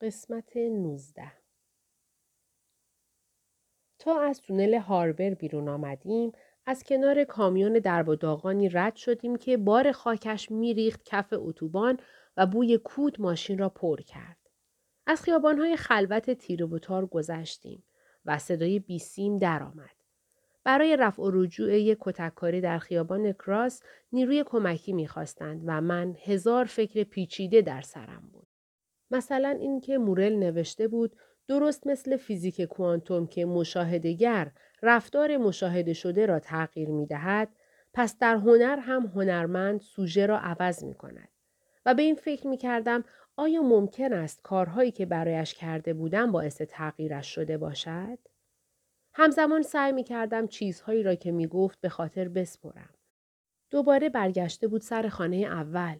قسمت 19 تا از تونل هاربر بیرون آمدیم از کنار کامیون درب و داغانی رد شدیم که بار خاکش میریخت کف اتوبان و بوی کود ماشین را پر کرد. از خیابانهای خلوت تیره و تار گذشتیم و صدای بیسیم درآمد. برای رفع و رجوع یک کتککاری در خیابان کراس نیروی کمکی می‌خواستند و من هزار فکر پیچیده در سرم بود. مثلا اینکه مورل نوشته بود درست مثل فیزیک کوانتوم که مشاهدهگر رفتار مشاهده شده را تغییر می دهد، پس در هنر هم هنرمند سوژه را عوض می کند. و به این فکر می کردم آیا ممکن است کارهایی که برایش کرده بودم باعث تغییرش شده باشد؟ همزمان سعی می کردم چیزهایی را که می گفت به خاطر بسپرم. دوباره برگشته بود سر خانه اول.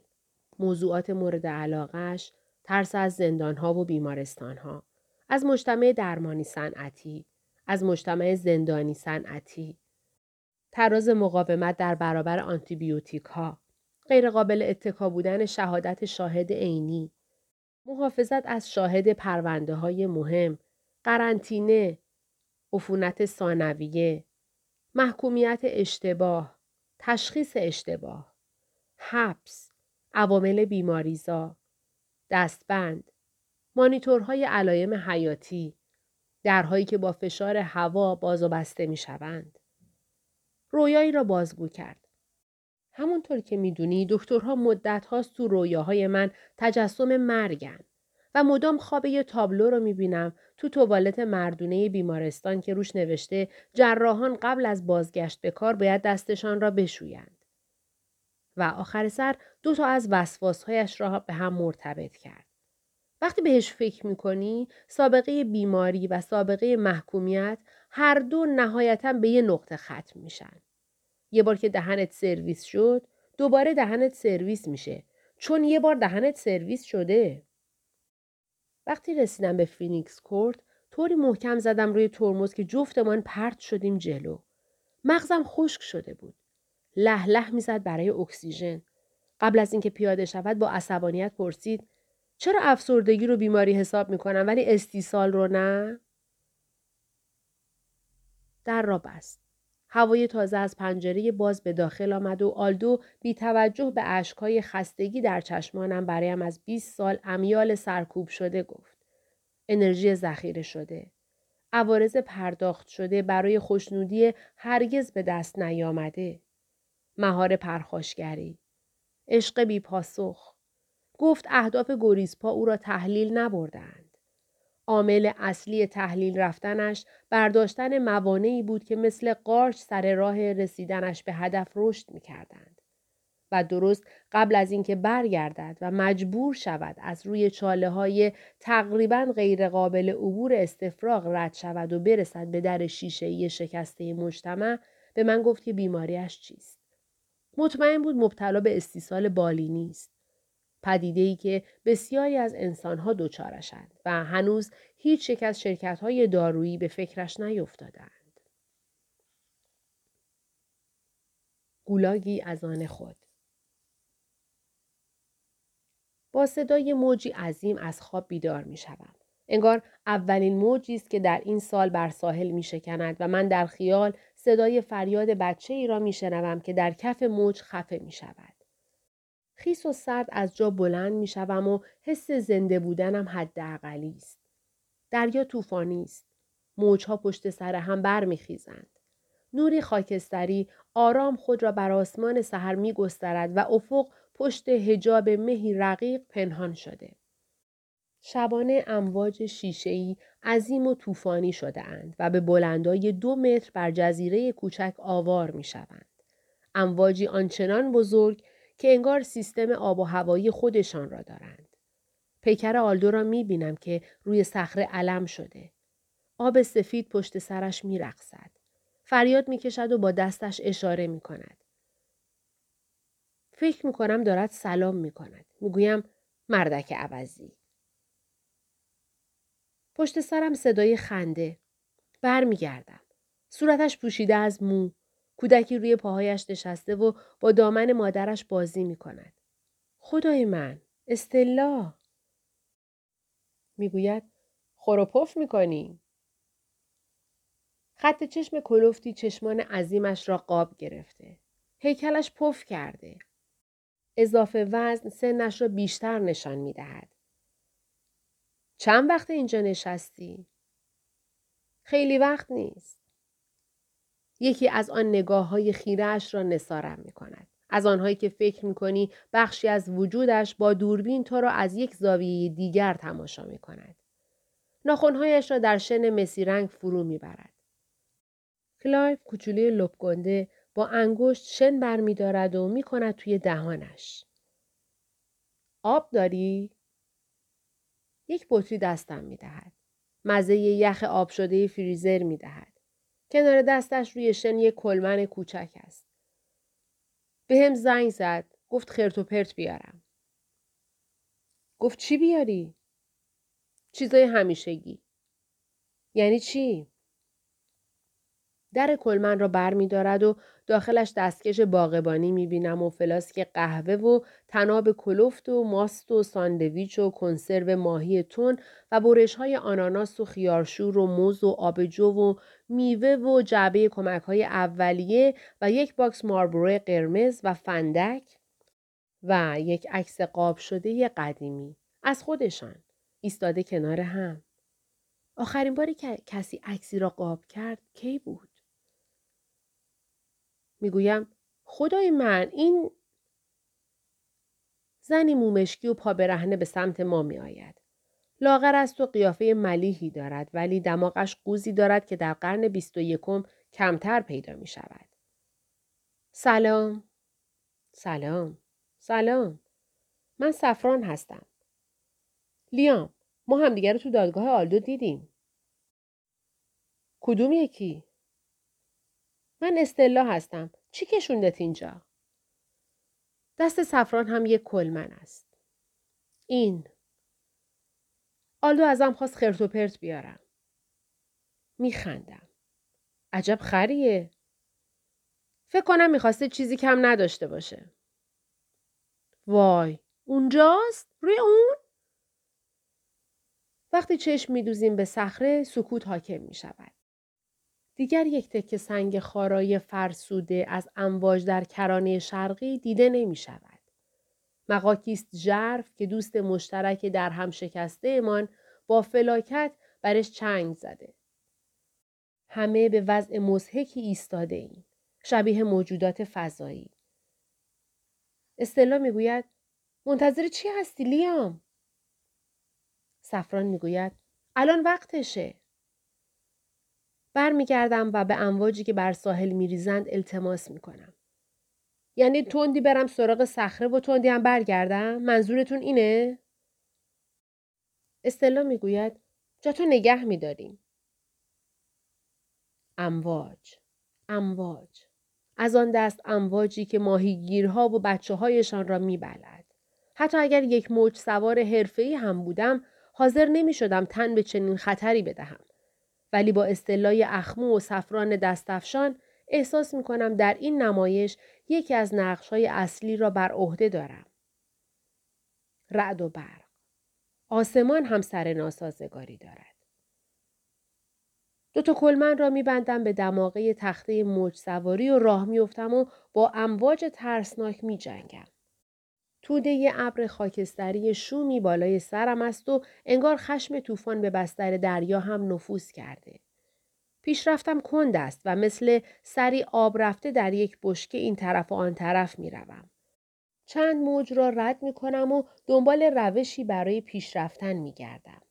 موضوعات مورد علاقش، ترس از زندانها و بیمارستانها. از مجتمع درمانی صنعتی، از مجتمع زندانی صنعتی، تراز مقاومت در برابر آنتیبیوتیک ها، غیرقابل اتکا بودن شهادت شاهد عینی، محافظت از شاهد پرونده های مهم، قرنطینه، عفونت ثانویه، محکومیت اشتباه، تشخیص اشتباه، حبس، عوامل بیماریزا، دستبند، مانیتورهای علایم حیاتی، درهایی که با فشار هوا باز و بسته می شوند. رویایی را بازگو کرد. همونطور که می‌دونی دکترها مدت هاست تو رویاهای من تجسم مرگن و مدام خواب یه تابلو رو می‌بینم تو توالت مردونه بیمارستان که روش نوشته جراحان قبل از بازگشت به کار باید دستشان را بشویند. و آخر سر دو تا از وسواسهایش را به هم مرتبط کرد. وقتی بهش فکر می‌کنی سابقه بیماری و سابقه محکومیت هر دو نهایتا به یه نقطه ختم میشن. یه بار که دهنت سرویس شد دوباره دهنت سرویس میشه چون یه بار دهنت سرویس شده. وقتی رسیدم به Phoenix Court طوری محکم زدم روی ترمز که جفتمان پرت شدیم جلو. مغزم خشک شده بود. له له می‌زد برای اکسیژن. قبل از اینکه پیاده شود با عصبانیت پرسید چرا افسردگی رو بیماری حساب می‌کنم ولی استیصال رو نه؟ در را بست. هوای تازه از پنجره باز به داخل آمد و آلدو بی توجه به اشکهای خستگی در چشمانم برایم از 20 سال امیال سرکوب شده گفت. انرژی ذخیره شده. عوارض پرداخت شده برای خوشنودی هرگز به دست نیامده. مهار پرخاشگری. عشق بی پاسخ. گفت اهداف گریزپا او را تحلیل نبردند. عامل اصلی تحلیل رفتنش برداشتن موانعی بود که مثل قارچ سر راه رسیدنش به هدف رشد می کردند. و درست قبل از اینکه برگردد و مجبور شود از روی چاله های تقریبا غیرقابل عبور استفراغ رد شود و برسد به در شیشه شکسته مجتمع به من گفت که بیماریش چیست. مطمئن بود مبتلا به استیصال بالی نیست. پدیده ای که بسیاری از انسانها دچارشند و هنوز هیچ یک از شرکت های دارویی به فکرش نیفتادند. گولاگی از آن خود با صدای موجی عظیم از خواب بیدار می شوم. انگار اولین موجی است که در این سال بر ساحل می شکند و من در خیال صدای فریاد بچه ای را می شنوم که در کف موج خفه می شود. خیس و سرد از جا بلند می شوم و حس زنده بودنم حداقلی است. دریا طوفانی است. موجها پشت سر هم برمیخیزند. نوری خاکستری آرام خود را بر آسمان سحر می گسترد و افق پشت هجاب مهی رقیق پنهان شده. شبانه امواج شیشه‌ای عظیم و طوفانی شده اند و به بلندای دو متر بر جزیره کوچک آوار می شوند. امواجی آنچنان بزرگ که انگار سیستم آب و هوایی خودشان را دارند. پیکر آلدو را می بینم که روی صخره علم شده. آب سفید پشت سرش می رقصد. فریاد می کشد و با دستش اشاره می کند. فکر می کنم دارد سلام می کند. می گویم مردک عوضی. پشت سرم صدای خنده. برمیگردم. صورتش پوشیده از مو. کودکی روی پاهایش نشسته و با دامن مادرش بازی می کند. خدای من، استلا. می‌گوید خور و پف می‌کنی. خط چشم کلوفتی چشمان عظیمش را قاب گرفته. هیکلش پف کرده. اضافه وزن سنش را بیشتر نشان می دهد. چند وقت اینجا نشستی؟ خیلی وقت نیست. یکی از آن نگاه های خیرش را نسارم می کند. از آنهایی که فکر می کنی بخشی از وجودش با دوربین تو را از یک زاویه دیگر تماشا می کند. ناخونهایش را در شن مسی رنگ فرو می برد. کلایف کوچولوی لپ‌گنده با انگشت شن برمیدارد و می کند توی دهانش. آب داری؟ یک بطری دستم می دهد. مزه یخ آب شده فریزر می دهد. کنار دستش روی شن یک کلمن کوچک است. بهم زنگ زد. گفت خرت و پرت بیارم. گفت چی بیاری؟ چیزای همیشگی. یعنی چی؟ در کلمن را بر می دارد و داخلش دستکش باغبانی می بینم و فلاسک قهوه و طناب کلفت و ماست و ساندویچ و کنسرو ماهی تون و برش های آناناس و خیارشور و موز و آبجو و میوه و جعبه کمک های اولیه و یک باکس مارلبورو قرمز و فندک و یک عکس قاب شده قدیمی از خودشان ایستاده کنار هم. آخرین باری که کسی عکسی را قاب کرد کی بود؟ می‌گویم خدای من این زنی مومشکی و پا برهنه به سمت ما می آید. لاغر است و قیافه ملیحی دارد ولی دماغش قوزی دارد که در قرن بیست و یکم کمتر پیدا می شود. سلام. سلام. سلام. من سفران هستم. لیام. ما همدیگر رو تو دادگاه آلدو دیدیم. کدوم یکی؟ من استلا هستم. چی کشوندت اینجا؟ دست سفران هم یک کلمن است. این. آلدو ازم خواست خرت و پرت بیارم. میخندم. عجب خریه. فکر کنم می‌خواسته چیزی کم نداشته باشه. وای. اونجاست؟ روی اون؟ وقتی چشم میدوزیم به صخره سکوت حاکم می شود. دیگر یک تکه سنگ خارای فرسوده از امواج در کرانه شرقی دیده نمی شود. مقاکیست ژرف که دوست مشترک در هم شکسته امان با فلاکت برش چنگ زده. همه به وضع مزهکی ایستاده ایم. شبیه موجودات فضایی. استلا می‌گوید منتظر چی هستی لیام؟ سفران می‌گوید الان وقتشه. برمیگردم و به امواجی که بر ساحل میریزند التماس می‌کنم. یعنی تندی برم سراغ صخره و تندی هم برگردم؟ منظورتون اینه؟ استلا می‌گوید جاتو نگه میداریم. امواج. امواج. از آن دست امواجی که ماهیگیرها و بچه هایشان را میبلد. حتی اگر یک موج سوار حرفه‌ای هم بودم حاضر نمی شدم تن به چنین خطری بدهم. ولی با استلای اخمو و سفران دستفشان احساس می کنم در این نمایش یکی از نقش های اصلی را بر عهده دارم. رعد و برق. آسمان هم سر ناسازگاری دارد. دو تا کلمن را میبندم به دماغه تخته موج سواری و راه میافتم و با امواج ترسناک می جنگم. توده ابر خاکستری شومی بالای سرم است و انگار خشم طوفان به بستر دریا هم نفوذ کرده. پیشرفتم کند است و مثل سری آب رفته در یک بشکه این طرف و آن طرف می روم. چند موج را رد می کنم و دنبال روشی برای پیشرفتن می گردم.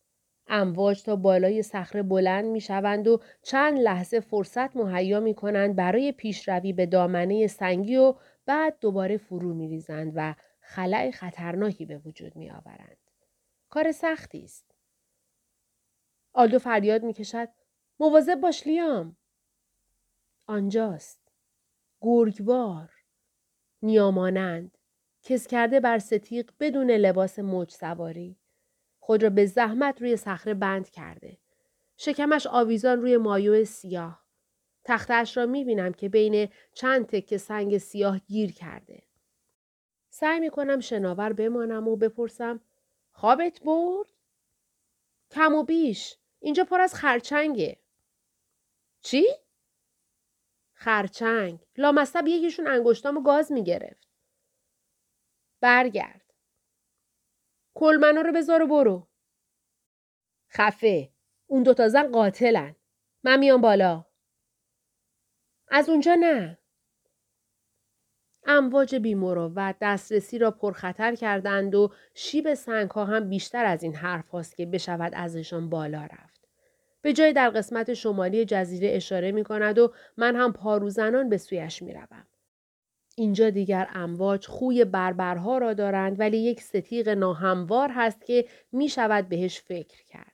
امواج تا بالای صخره بلند می شوند و چند لحظه فرصت مهیا می کنند برای پیشروی به دامنه سنگی و بعد دوباره فرو می ریزند و خلع خطرناکی به وجود می آورند. کار سختی است. آلدو فریاد می کشد مواظب باش لیام. آنجاست. گرگوار. نیامانند. کس کرده بر ستیق بدون لباس موج سواری. خود را به زحمت روی صخره بند کرده. شکمش آویزان روی مایو سیاه. تختش را می بینم که بین چند تکه سنگ سیاه گیر کرده. سعی می کنم شناور بمانم و بپرسم خوابت برد؟ کم و بیش. اینجا پر از خرچنگه. چی؟ خرچنگ. لامصب یکیشون انگشتامو گاز می‌گرفت. برگرد. کلمنا رو بذار و برو. خفه. اون دوتا زن قاتلن. من میام بالا. از اونجا نه. امواج بیمروت دسترسی را پرخطر کردند و شیب سنگ ها هم بیشتر از این حرف هاست که بشود ازشان بالا رفت. به جای در قسمت شمالی جزیره اشاره می کند و من هم پاروزنان به سویش می روم. اینجا دیگر امواج خوی بربرها را دارند ولی یک ستیق ناهموار هست که می شود بهش فکر کرد.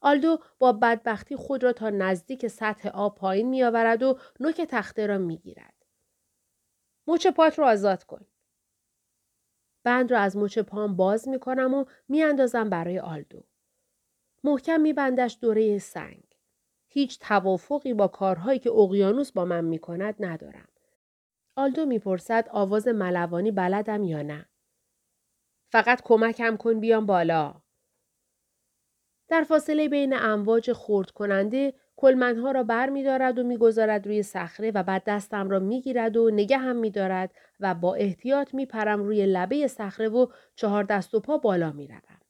آلدو با بدبختی خود را تا نزدیک سطح آب پایین می آورد و نوک تخته را می گیرد. مچ پات رو آزاد کن. بند را از مچ پام باز می کنم و می اندازم برای آلدو. محکم می بندش دوره سنگ. هیچ توافقی با کارهایی که اقیانوس با من می کند ندارم. آلدو می‌پرسد آواز ملوانی بلدم یا نه. فقط کمکم کن بیام بالا. در فاصله بین امواج خورد کننده کلمنها را بر می دارد و می‌گذارد روی صخره و بعد دستم را می گیرد و نگه هم می دارد و با احتیاط می پرم روی لبه صخره و چهار دست و پا بالا می روم.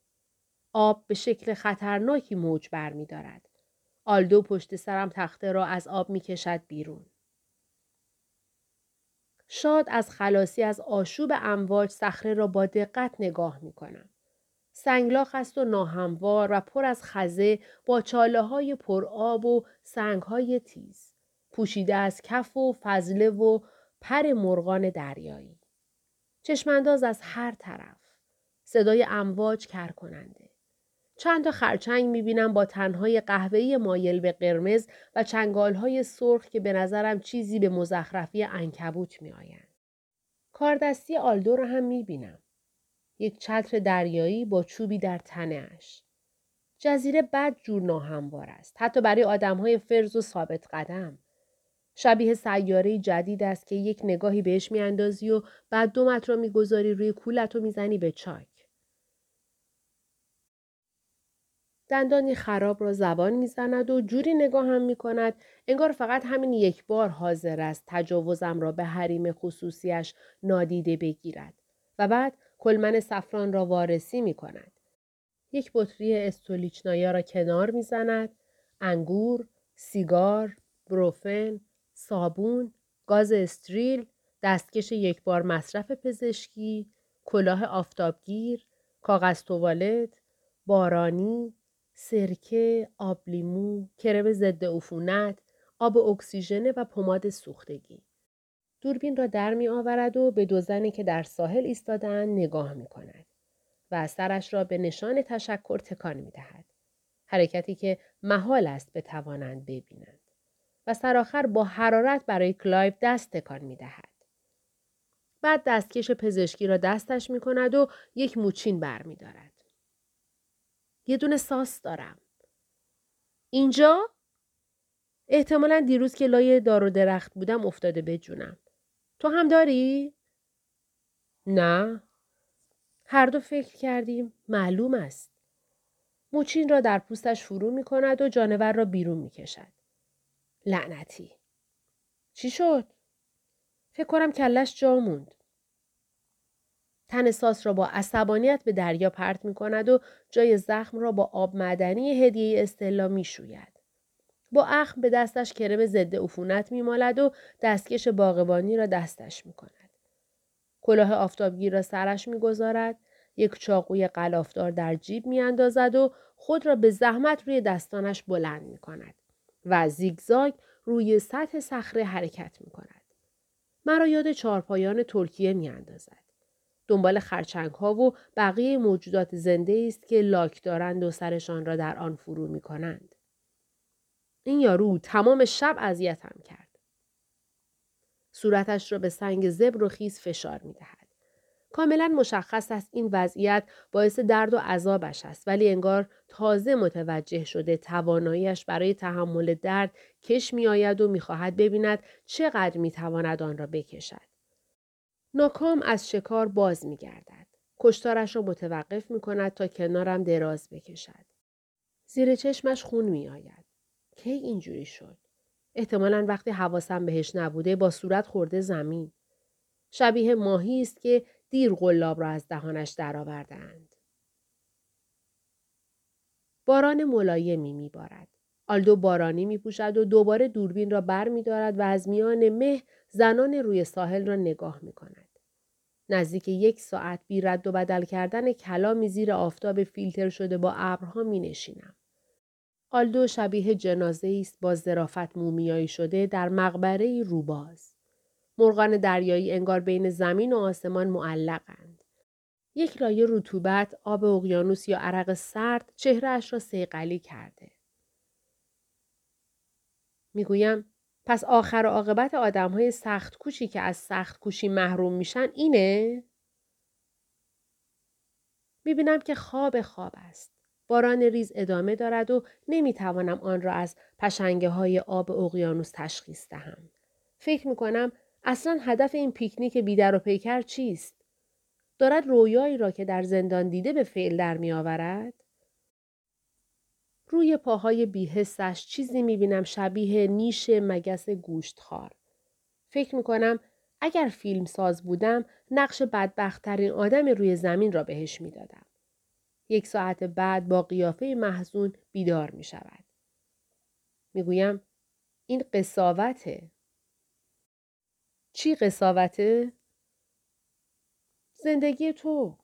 آب به شکل خطرناکی موج بر می دارد. آلدو پشت سرم تخته را از آب می کشد بیرون. شاد از خلاصی از آشوب امواج صخره را با دقت نگاه می کنم. سنگلاخ است و ناهموار و پر از خزه با چاله های پر آب و سنگ های تیز. پوشیده از کف و فضله و پر مرغان دریایی. چشمانداز از هر طرف. صدای امواج کر کننده. چند تا خرچنگ می‌بینم با تنهای قهوه‌ای مایل به قرمز و چنگالهای سرخ که به نظرم چیزی به مزخرفی انکبوت میآیند. کاردستی آلدو را هم می‌بینم. یک چتر دریایی با چوبی در تنهش. جزیره بد جور ناهموار است. حتی برای آدمهای فرز و ثابت قدم. شبیه سیاره جدید است که یک نگاهی بهش میاندازی و بعد دو متر را می‌گذاری روی کولت و می‌زنی به چاک. دندانی خراب را زبان می‌زند و جوری نگاه هم می انگار فقط همین یک بار حاضر است تجاوزم را به حریم خصوصیش نادیده بگیرد و بعد کلمن سفران را وارسی می کند. یک بطری استولیچنایا را کنار می زند. انگور، سیگار، بروفن، صابون، گاز استریل، دستکش یک بار مصرف پزشکی، کلاه آفتابگیر، کاغذ توالت، بارانی، سرکه، آب لیمو، کرم ضد عفونت، آب اکسیژن و پماد سوختگی. دوربین را در می آورد و به دو زنی که در ساحل ایستادن نگاه می کند و سرش را به نشان تشکر تکان می دهد. حرکتی که محال است بتوانند ببینند. و سرآخر با حرارت برای کلایف دست تکان می دهد. بعد دستکش پزشکی را دستش می کند و یک موچین بر می دارد. یه دونه ساس دارم. اینجا؟ احتمالا دیروز که لای دار و درخت بودم افتاده به جونم. تو هم داری؟ نه. هر دو فکر کردیم معلوم است. موچین را در پوستش فرو می کند و جانور را بیرون می کشد. لعنتی. چی شد؟ فکر کنم کلش جا موند. تن ساس را با عصبانیت به دریا پرت می کند و جای زخم را با آب معدنی هدیه استلا می شوید. با اخم به دستش کرم ضد عفونت میمالد و دستکش باغبانی را دستش می کند. کلاه آفتابگیر را سرش می‌گذارد یک چاقوی قلافدار در جیب میاندازد و خود را به زحمت روی دستانش بلند می کند و زیگزاگ روی سطح صخره حرکت می کند. مرا یاد چارپایان ترکیه می اندازد. دنبال خرچنگ ها و بقیه موجودات زنده است که لاک دارند و سرشان را در آن فرو می کنند. این یارو تمام شب اذیتم کرد. صورتش را به سنگ زبر و خیز فشار می دهد. کاملا مشخص است این وضعیت باعث درد و عذابش است ولی انگار تازه متوجه شده تواناییش برای تحمل درد کش می آید و می خواهد ببیند چقدر می تواند آن را بکشد. ناکام از شکار باز می گردد. کشتارش را متوقف می کند تا کنارم دراز بکشد. زیر چشمش خون می آید. کی اینجوری شد؟ احتمالا وقتی حواسم بهش نبوده با صورت خورده زمین. شبیه ماهی است که دیر قلاب را از دهانش درآوردهاند. باران ملایمی میبارد. آلدو بارانی می پوشد و دوباره دوربین را بر می دارد و از میان مه زنان روی ساحل را نگاه می کند. نزدیک یک ساعت بی رد و بدل کردن کلامی زیر آفتاب فیلتر شده با ابرها می نشینم. آلدو شبیه جنازه است با ظرافت مومیایی شده در مقبره روباز. مرغان دریایی انگار بین زمین و آسمان معلقند. یک لایه رطوبت، آب اقیانوس یا عرق سرد چهرهش را سیقلی کرده. می‌گویم پس آخر عاقبت آدم های سخت کوشی که از سخت کوشی محروم میشن اینه؟ می‌بینم که خواب خواب است. باران ریز ادامه دارد و نمی‌توانم آن را از پشنگه های آب اقیانوس تشخیص دهم. فکر می‌کنم اصلا هدف این پیکنیک بیدر و پیکر چیست؟ دارد رویایی را که در زندان دیده به فعل در میآورد؟ روی پاهای بیحسش چیزی می‌بینم شبیه نیش مگس گوشتخوار. فکر می‌کنم اگر فیلم ساز بودم نقش بدبختترین آدم روی زمین را بهش می‌دادم. یک ساعت بعد با قیافه محزون بیدار می شود. می‌گویم این قصاوته. چی قصاوته؟ زندگی تو.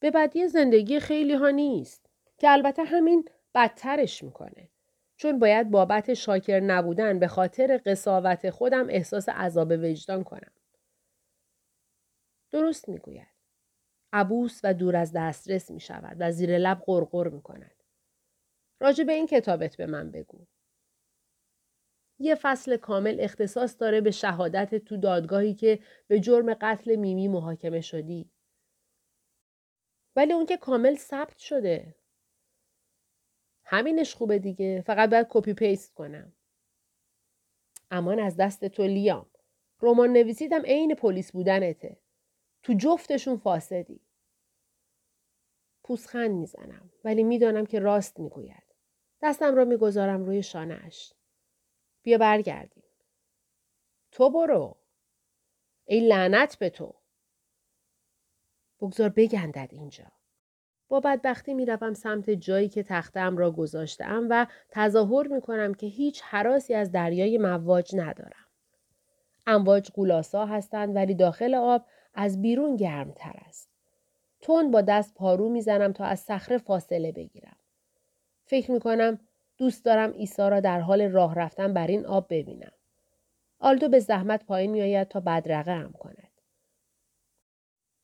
به بدی زندگی خیلی ها نیست. که البته همین بدترش می‌کنه. چون باید بابت شاکر نبودن به خاطر قصاوت خودم احساس عذاب وجدان کنم. درست می‌گوید. عبوس و دور از دسترس می شود و زیر لب غرغر می کند. راجع به این کتابت به من بگو. یه فصل کامل اختصاص داره به شهادت تو دادگاهی که به جرم قتل میمی محاکمه شدی. ولی اون که کامل ثبت شده. همینش خوبه دیگه فقط باید copy paste کنم امان از دست تو لیام رمان نویسیتم عین پلیس بودنته تو جفتشون فاسدی. پوزخند می‌زنم ولی می‌دانم که راست می‌گوید. دستم را می‌گذارم روی شانه‌اش. بیا برگردیم. تو برو. ای لعنت به تو. بگذار بگندد اینجا. با بدبختی می روم سمت جایی که تختم را گذاشتم و تظاهر می کنم که هیچ حراسی از دریای مواج ندارم. امواج گولاسا هستند ولی داخل آب از بیرون گرمتر است. تون با دست پارو می‌زنم تا از صخره فاصله بگیرم. فکر می کنم دوست دارم ایسا را در حال راه رفتن بر این آب ببینم. آلدو به زحمت پایین میآید تا بدرقه هم کند.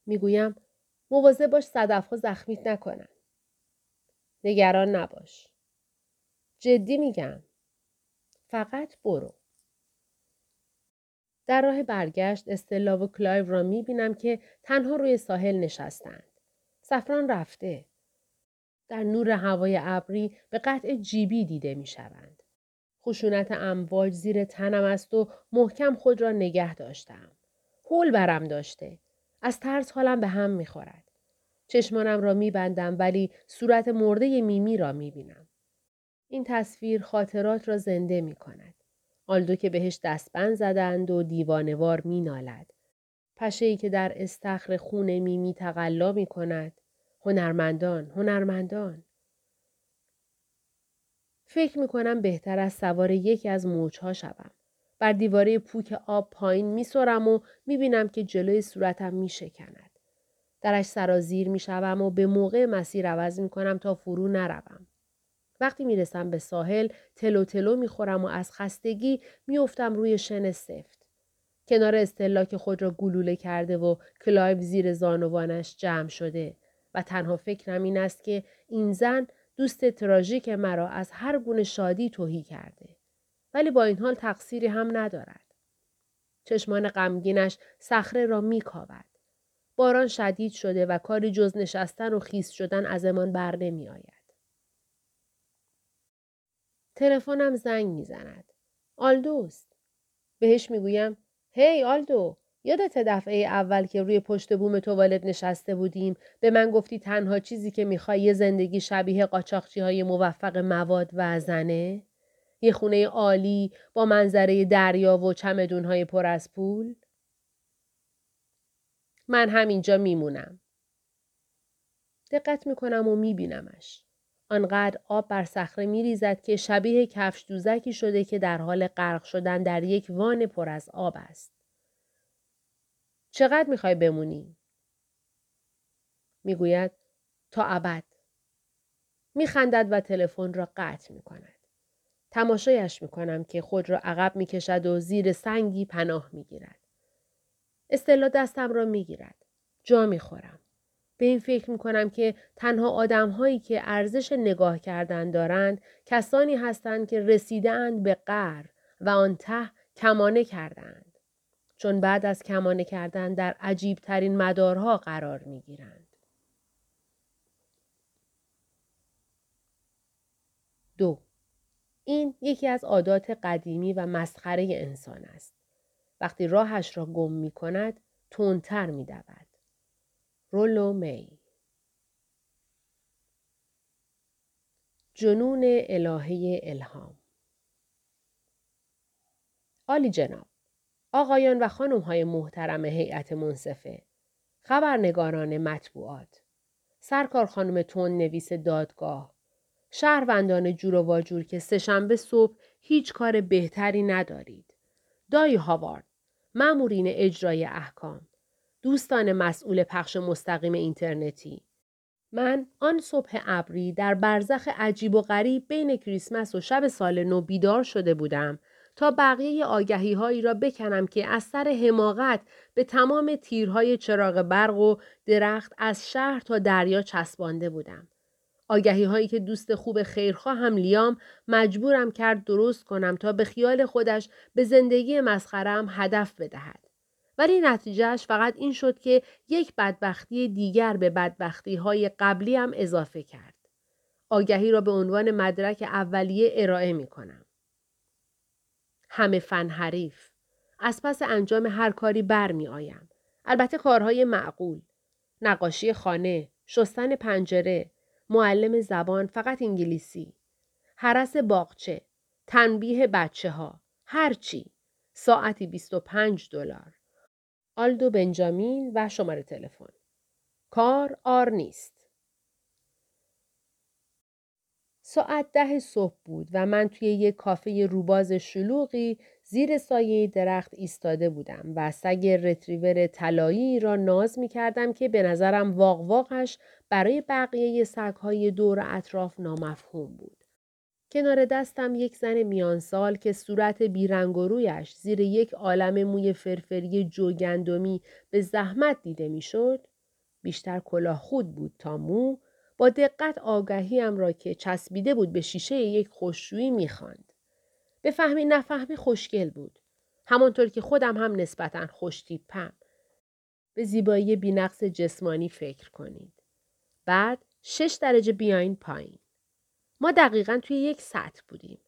می‌گویم مواظب باش صدفها زخمیت نکنن. نگران نباش. جدی میگم. فقط برو. در راه برگشت استلا و کلایو را می بینم که تنها روی ساحل نشستند. سفران رفته. در نور هوای ابری به قطع جیبی دیده می شوند. خشونت امواج زیر تنم است و محکم خود را نگه داشتم. حول برم داشته. از ترس حالم به هم می خورد. چشمانم را میبندم ولی صورت مرده میمی را می‌بینم. این تصویر خاطرات را زنده می کند. آلدو که بهش دستبند زدند و دیوانوار می نالد. پشه که در استخر خون میمی تقلا می کند. هنرمندان، هنرمندان. فکر می کنم بهتر از سوار یکی از موجها شوم. بر دیواره پوک آب پایین می سرم و می بینم که جلوی صورتم می شکند. درش سرازیر می شوم و به موقع مسیر عوض می کنم تا فرو نروم. وقتی می رسم به ساحل تلو تلو می خورم و از خستگی می افتم روی شن سفت. کنار استلاک خود را گلوله کرده و کلایب زیر زانوانش جمع شده و تنها فکرم این است که این زن دوست تراژیک مرا از هر گونه شادی توهی کرده. ولی با این حال تقصیری هم ندارد. چشمان غمگینش صخره را میکاود. باران شدید شده و کاری جز نشستن و خیس شدن از امان بر نمی آید. تلفنم زنگ می‌زند. آلدوست. بهش می‌گویم هی آلدو یادت دفعه اول که روی پشت بوم توالت نشسته بودیم به من گفتی تنها چیزی که می‌خوای یه زندگی شبیه قاچاقچی های موفق مواد و زنه؟ یه خونه عالی با منظره دریا و چمدون های پر از پول؟ من همینجا میمونم. دقت می‌کنم و میبینمش. آنقدر آب بر صخره میریزد که شبیه کفش دوزکی شده که در حال غرق شدن در یک وان پر از آب است. چقدر می‌خوای بمونی؟ می‌گوید تا ابد. میخندد و تلفن را قطع می‌کند. تماشایش می‌کنم که خود را عقب می‌کشد و زیر سنگی پناه می‌گیرد. استلا دستم را می‌گیرد. جا می‌خورم. به این فکر می‌کنم که تنها آدم هایی که ارزش نگاه کردن دارند کسانی هستند که رسیدند به قر و آن ته کمانه کردند. چون بعد از کمانه کردن در عجیب ترین مدارها قرار می گیرند. دو این یکی از عادات قدیمی و مسخره انسان است. وقتی راهش را گم می کند، تندتر می دود. رولو می. جنون الهه الهام. آلی جناب. آقایان و خانم های محترم هیئت منصفه خبرنگاران مطبوعات سرکار خانم تون نویس دادگاه شهروندان جور و واجور که سهشنبه صبح هیچ کار بهتری ندارید. دایی هاوارد مامورین اجرای احکام دوستان مسئول پخش مستقیم اینترنتی من آن صبح ابری در برزخ عجیب و غریب بین کریسمس و شب سال نو بیدار شده بودم تا بقیه آگهی هایی را بکنم که از سر حماقت به تمام تیرهای چراغ برق و درخت از شهر تا دریا چسبانده بودم. آگهی هایی که دوست خوب خیرخواه هم لیام مجبورم کرد درست کنم تا به خیال خودش به زندگی مسخرم هدف بدهد. ولی نتیجهش فقط این شد که یک بدبختی دیگر به بدبختی های قبلی هم اضافه کرد. آگهی را به عنوان مدرک اولیه ارائه می کنم. همه فن حریف. از پس انجام هر کاری برمی آیم. البته کارهای معقول. نقاشی خانه، شستن پنجره، معلم زبان فقط انگلیسی. حرس باغچه، تنبیه بچه ها، هرچی. ساعتی 25 دلار. آلدو بنجامین و شماره تلفن. کار آر نیست. ساعت ده صبح بود و من توی یک کافه روباز شلوغی زیر سایه درخت ایستاده بودم و سگ رتریور طلایی را ناز می کردم که به نظرم واق واقش برای بقیه سگهای دور اطراف نامفهوم بود. کنار دستم یک زن میانسال که صورت بیرنگ و رویش زیر یک عالم موی فرفری جوگندمی به زحمت دیده می‌شد بیشتر کلاه خود بود تا مو با دقت آگهیم را که چسبیده بود به شیشه یک خوششویی می‌خواند. به فهمی نفهمی خوشگل بود. همانطور که خودم هم نسبتا خوشتیپم. به زیبایی بینقص جسمانی فکر کنید. بعد شش درجه بیاین پایین. ما دقیقا توی یک سطح بودیم.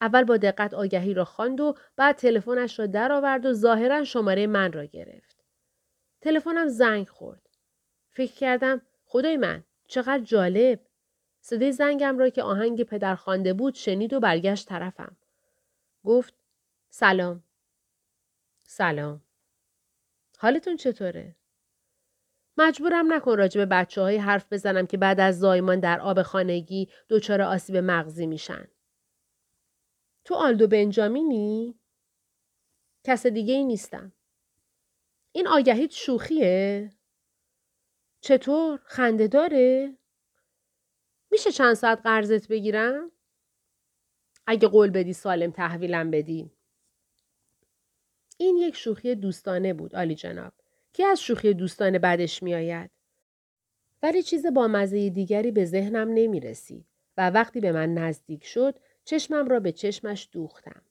اول با دقت آگهی را خواند و بعد تلفنش را درآورد و ظاهرا شماره من را گرفت. تلفنم زنگ خورد. فکر کردم خدای من چقدر جالب. صدای زنگم را که آهنگ پدر خوانده بود شنید و برگشت طرفم. گفت سلام. سلام. حالتون چطوره؟ مجبورم نکن راجع به بچه های حرف بزنم که بعد از زایمان در آب خانگی دچار آسیب مغزی میشن. تو آلدو بنجامینی؟ کس دیگه ای نیستم. این آگهیت شوخیه؟ چطور؟ خنده داره؟ میشه چند ساعت قرضت بگیرم؟ اگه قول بدی سالم تحویلم بدی. این یک شوخی دوستانه بود آلی جناب که از شوخی دوستانه بعدش میآید. ولی چیز با مزه دیگری به ذهنم نمی رسید و وقتی به من نزدیک شد چشمم را به چشمش دوختم.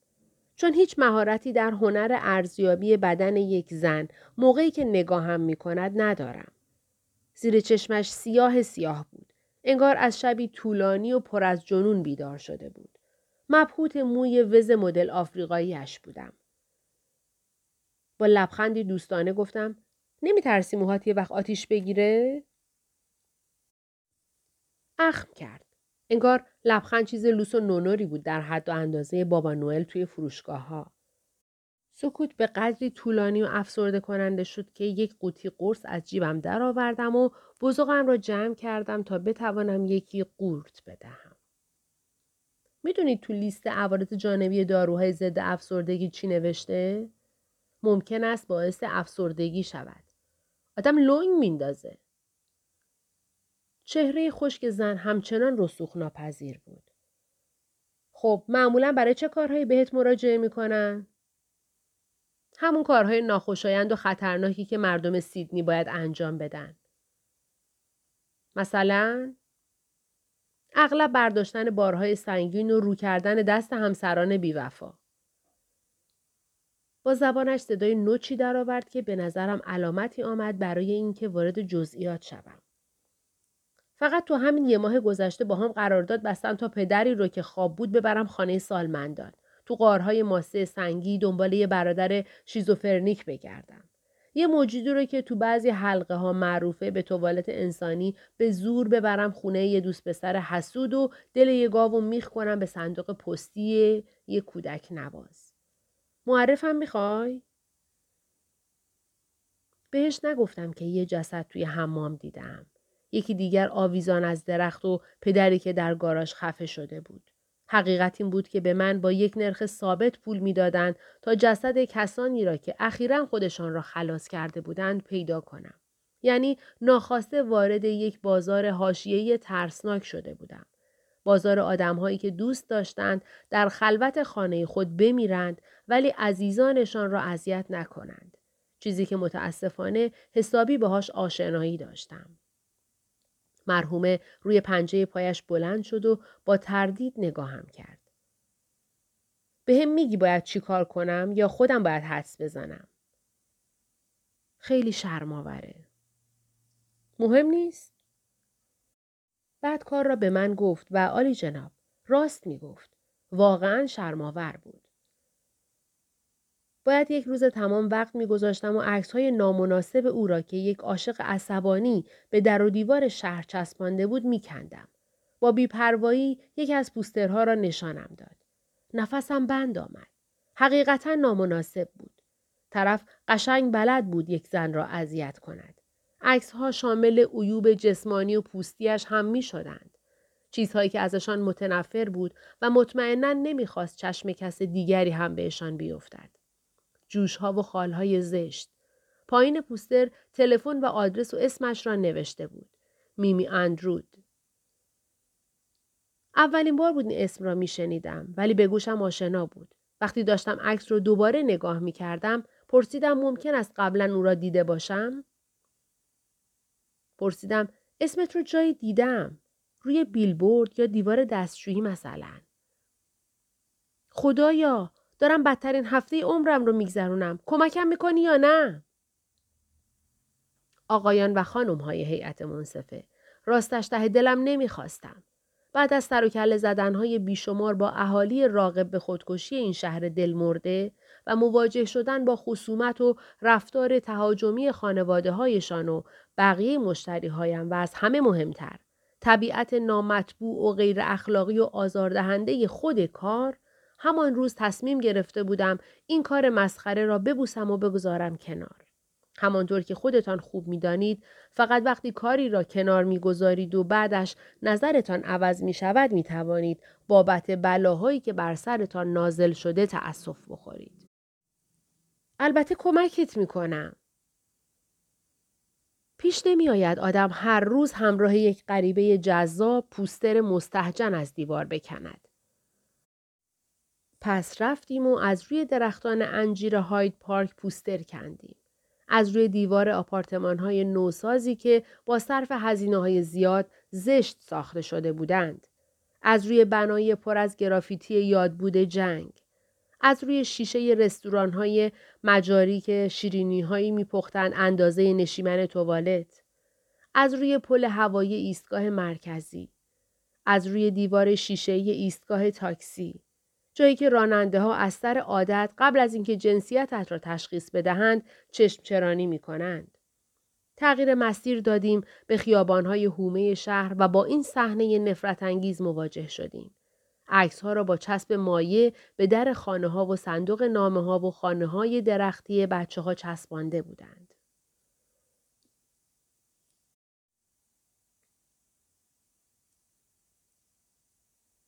چون هیچ مهارتی در هنر ارزیابی بدن یک زن موقعی که نگاهم می کند ندارم. زیر چشمش سیاه سیاه بود. انگار از شبی طولانی و پر از جنون بیدار شده بود. مبهوت موی وز مدل آفریقاییش بودم. با لبخندی دوستانه گفتم نمی ترسی موهات یه وقت آتیش بگیره؟ اخم کرد. انگار لبخند چیز لوس و نونوری بود در حد و اندازه بابا نوئل توی فروشگاه ها. سکوت به قدری طولانی و افسرده کننده شد که یک قوطی قرص از جیبم درآوردم و بزرگم را جمع کردم تا بتوانم یکی قورت بدهم. می‌دونید تو لیست عوارض جانبی داروهای ضد افسردگی چی نوشته؟ ممکن است باعث افسردگی شود. آدم لونگ میندازه. چهره خشک زن همچنان رسوخ ناپذیر بود. خب معمولا برای چه کارهایی بهت مراجعه می‌کنن؟ همون کارهای ناخوشایند و خطرناکی که مردم سیدنی باید انجام بدن. مثلا اغلب برداشتن بارهای سنگین و رو کردن دست همسران بیوفا. با زبانش صدای نوچی درآورد که به نظرم علامتی آمد برای اینکه وارد جزئیات شوم. فقط تو همین یه ماه گذشته با هم قرارداد بستن تا پدری رو که خواب بود ببرم خانه سالمندان. تو قارهای ماسه سنگی دنبال یه برادر شیزوفرنیک بگردم. یه موجودی رو که تو بعضی حلقه ها معروفه به توالت انسانی به زور ببرم خونه یه دوست پسر حسود و دل یه گاو میخ کنم به صندوق پستی یه کودک نواز. معرفم می‌خوای؟ بهش نگفتم که یه جسد توی حمام دیدم. یکی دیگر آویزان از درخت و پدری که در گاراژ خفه شده بود. حقیقت این بود که به من با یک نرخ ثابت پول می‌دادند تا جسد کسانی را که اخیرا خودشان را خلاص کرده بودند پیدا کنم. یعنی ناخواسته وارد یک بازار حاشیه‌ای ترسناک شده بودم. بازار آدمهایی که دوست داشتند در خلوت خانه خود بمیرند ولی عزیزانشان را اذیت نکنند. چیزی که متاسفانه حسابی باهاش آشنایی داشتم. مرحومه روی پنجه پایش بلند شد و با تردید نگاهم کرد. به هم میگی باید چی کار کنم یا خودم باید حدس بزنم؟ خیلی شرماوره. مهم نیست؟ بعد کار را به من گفت و آلی جناب راست می گفت. واقعا شرماور بود. باید یک روز تمام وقت میگذاشتم و عکس های نامناسب او را که یک عاشق عصبانی به در و دیوار شهر چسبانده بود میکندم. با بیپروایی یکی از پوسترها را نشانم داد. نفسم بند آمد. حقیقتا نامناسب بود. طرف قشنگ بلد بود یک زن را اذیت کند. عکس ها شامل عیوب جسمانی و پوستیش هم می شدند. چیزهایی که ازشان متنفر بود و مطمئنا نمی‌خواست چشم کس دیگری هم بهشان بیفتد. جوشها و خالهای زشت. پایین پوستر تلفن و آدرس و اسمش را نوشته بود. میمی اندرود. اولین بار بود این اسم را می شنیدم ولی به گوشم آشنا بود. وقتی داشتم عکس رو دوباره نگاه می کردم پرسیدم ممکن است قبلا او را دیده باشم؟ پرسیدم اسمت رو جایی دیدم. روی بیلبورد یا دیوار دستشویی مثلا. خدایا دارم بدترین هفته عمرم رو میگذرونم. کمکم می‌کنی یا نه؟ آقایان و خانم های هیئت منصفه. راستش ته دلم نمی‌خواستم. بعد از سر و کله زدنهای بیشمار با اهالی راقب به خودکشی این شهر دل مرده و مواجه شدن با خصومت و رفتار تهاجمی خانواده هایشان و بقیه مشتری هایم و از همه مهمتر طبیعت نامطبوع و غیر اخلاقی و آزاردهنده خود کار همان روز تصمیم گرفته بودم این کار مسخره را ببوسم و بگذارم کنار. همانطور که خودتان خوب می‌دانید فقط وقتی کاری را کنار می‌گذارید و بعدش نظرتان عوض می شود می توانید بابت بلاهایی که بر سرتان نازل شده تأسف بخورید. البته کمکت می کنم. پیش نمی آید آدم هر روز همراه یک غریبه جذاب پوستر مستحجن از دیوار بکند. پس رفتیم و از روی درختان انجیر هاید پارک پوستر کندیم. از روی دیوار آپارتمان های نوسازی که با صرف هزینه های زیاد زشت ساخته شده بودند. از روی بنای پر از گرافیتی یادبود جنگ. از روی شیشه رستوران های مجاری که شیرینی هایی میپختند اندازه نشیمن توالت. از روی پل هوایی ایستگاه مرکزی. از روی دیوار شیشه ایستگاه تاکسی. جایی که راننده ها از سر عادت قبل از اینکه جنسیتت را تشخیص بدهند چشم چرانی می کنند. تغییر مسیر دادیم به خیابانهای هومه شهر و با این صحنه نفرت انگیز مواجه شدیم. عکس ها را با چسب مایع به در خانه ها و صندوق نامه ها و خانه های درختی بچه ها چسبانده بودند.